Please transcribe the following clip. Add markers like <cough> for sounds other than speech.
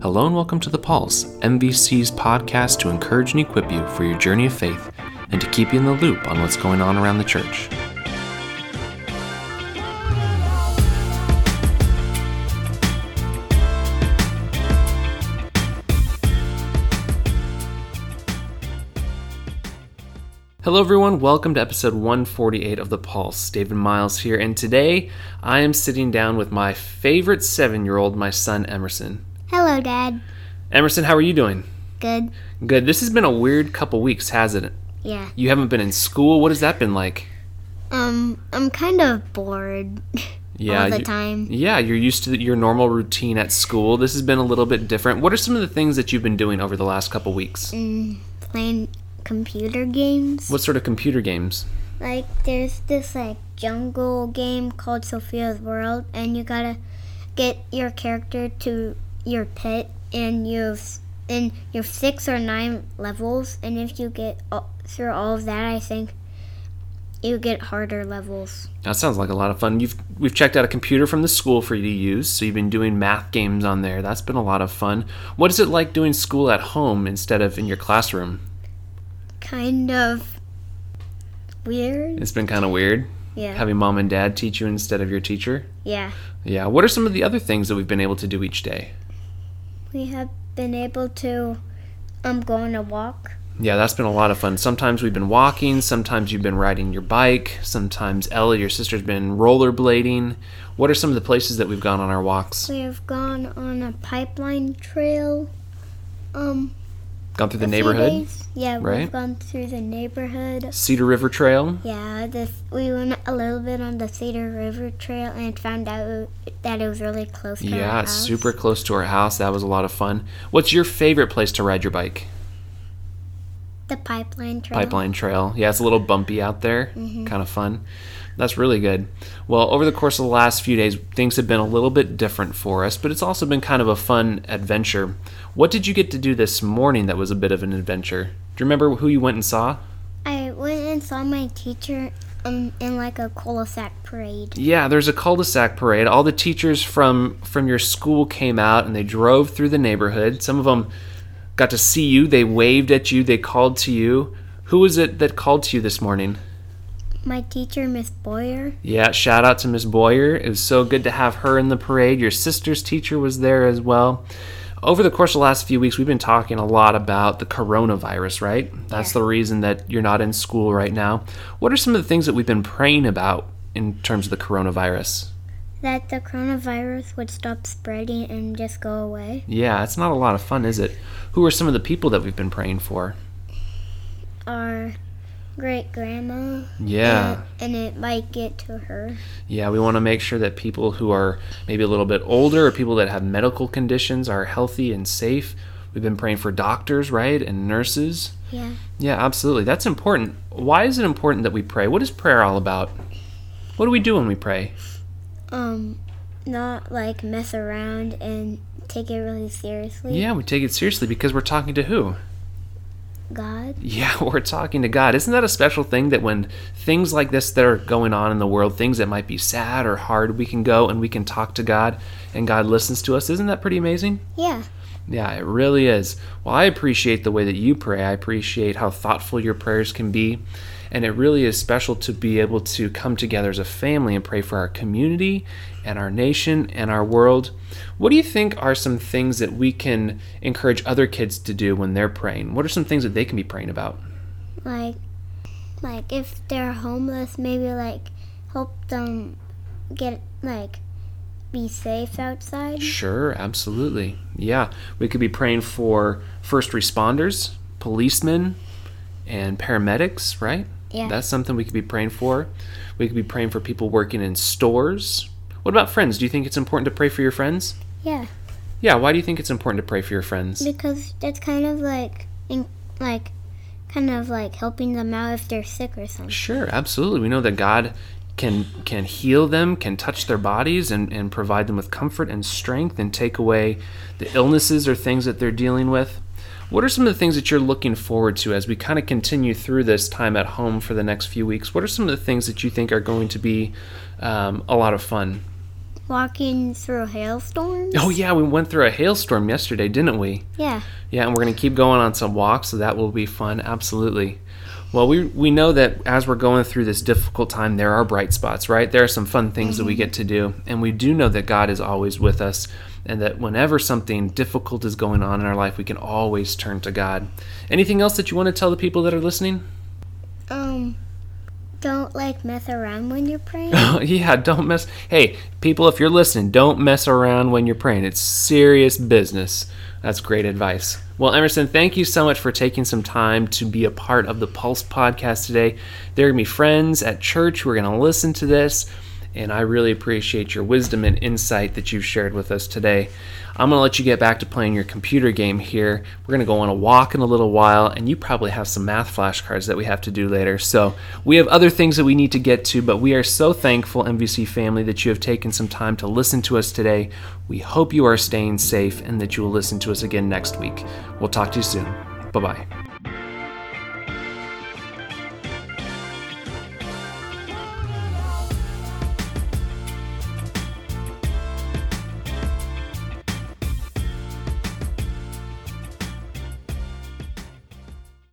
Hello and welcome to The Pulse, MVC's podcast to encourage and equip you for your journey of faith and to keep you in the loop on what's going on around the church. Hello, everyone. Welcome to episode 148 of The Pulse. David Miles here, and today I am sitting down with my favorite seven year old, my son Emerson. Hello, Dad. Emerson, how are you doing? Good. Good. This has been a weird couple weeks, hasn't it? Yeah. You haven't been in school. What has that been like? Um, I'm kind of bored <laughs> Yeah, all the you- time. Yeah, you're used to your normal routine at school. This has been a little bit different. What are some of the things that you've been doing over the last couple weeks? Mm, playing computer games. What sort of computer games? Like, there's this like jungle game called Sophia's World, and you gotta get your character to your pit, and you've and you've six or nine levels, and if you get all, through all of that, I think you get harder levels. That sounds like a lot of fun. You've we've checked out a computer from the school for you to use, so you've been doing math games on there. That's been a lot of fun. What is it like doing school at home instead of in your classroom? Kind of weird. It's been kind of weird Yeah. having mom and dad teach you instead of your teacher. Yeah. Yeah. What are some of the other things that we've been able to do each day? We have been able to um go on a walk. Yeah, that's been a lot of fun. Sometimes we've been walking, sometimes you've been riding your bike, sometimes Ellie, your sister's been rollerblading. What are some of the places that we've gone on our walks? We have gone on a pipeline trail. Um Gone through the neighborhood? days. Yeah, right? we've gone through the neighborhood. Cedar River Trail? Yeah, this we went a little bit on the Cedar River Trail and found out that it was really close to Yeah, super close to our house. That was a lot of fun. What's your favorite place to ride your bike? The pipeline trail. Pipeline Trail. Yeah, it's a little bumpy out there. Kind of fun. That's really good. Well, over the course of the last few days, things have been a little bit different for us, but it's also been kind of a fun adventure. What did you get to do this morning that was a bit of an adventure? Do you remember who you went and saw? I went and saw my teacher um in like a cul-de-sac parade. Yeah, there's a cul-de-sac parade. All the teachers from from your school came out and they drove through the neighborhood. Some of them got to see you. They waved at you. They called to you. Who was it that called to you this morning? My teacher, Miss Boyer. Yeah, shout out to Miss Boyer. It was so good to have her in the parade. Your sister's teacher was there as well. Over the course of the last few weeks, we've been talking a lot about the coronavirus, right? That's Yeah. the reason that you're not in school right now. What are some of the things that we've been praying about in terms of the coronavirus? That the coronavirus would stop spreading and just go away. Yeah, it's not a lot of fun, is it? Who are some of the people that we've been praying for? Our great grandma. Yeah. And, and it might get to her. Yeah, we want to make sure that people who are maybe a little bit older or people that have medical conditions are healthy and safe. We've been praying for doctors, right? And nurses. Yeah. Yeah, absolutely. That's important. Why is it important that we pray? What is prayer all about? What do we do when we pray? Um, not like mess around and take it really seriously. Yeah, we take it seriously because we're talking to who? God. Yeah, <laughs> we're talking to God. Isn't that a special thing that when things like this that are going on in the world, things that might be sad or hard, we can go and we can talk to God and God listens to us? Isn't that pretty amazing? Yeah. Yeah, it really is. Well, I appreciate the way that you pray. I appreciate how thoughtful your prayers can be. And it really is special to be able to come together as a family and pray for our community and our nation and our world. What do you think are some things that we can encourage other kids to do when they're praying? What are some things that they can be praying about? Like, like if they're homeless, maybe like help them get like be safe outside. Sure, absolutely. Yeah, we could be praying for first responders, policemen, and paramedics, right? Yeah. That's something we could be praying for. We could be praying for people working in stores. What about friends? Do you think it's important to pray for your friends? Yeah. Yeah, why do you think it's important to pray for your friends? Because that's kind of like, in, like, kind of like helping them out if they're sick or something. Sure, absolutely. We know that God can can heal them, can touch their bodies and, and provide them with comfort and strength and take away the illnesses or things that they're dealing with. What are some of the things that you're looking forward to as we kind of continue through this time at home for the next few weeks? What are some of the things that you think are going to be um, a lot of fun? walking through hailstorms. Oh, yeah, we went through a hailstorm yesterday, didn't we? Yeah. Yeah, and we're going to keep going on some walks, so that will be fun. Absolutely. Well, we, we know that as we're going through this difficult time, there are bright spots, right? There are some fun things that we get to do. And we do know that God is always with us, and that whenever something difficult is going on in our life, we can always turn to God. Anything else that you want to tell the people that are listening? Um, don't like mess around when you're praying. <laughs> yeah, don't mess. Hey, people, if you're listening, don't mess around when you're praying. It's serious business. That's great advice. Well, Emerson, thank you so much for taking some time to be a part of the Pulse podcast today. There are going to be friends at church who are going to listen to this, and I really appreciate your wisdom and insight that you've shared with us today. I'm going to let you get back to playing your computer game here. We're going to go on a walk in a little while, and you probably have some math flashcards that we have to do later. So we have other things that we need to get to, but we are so thankful, MVC family, that you have taken some time to listen to us today. We hope you are staying safe and that you will listen to us again next week. We'll talk to you soon. Bye bye.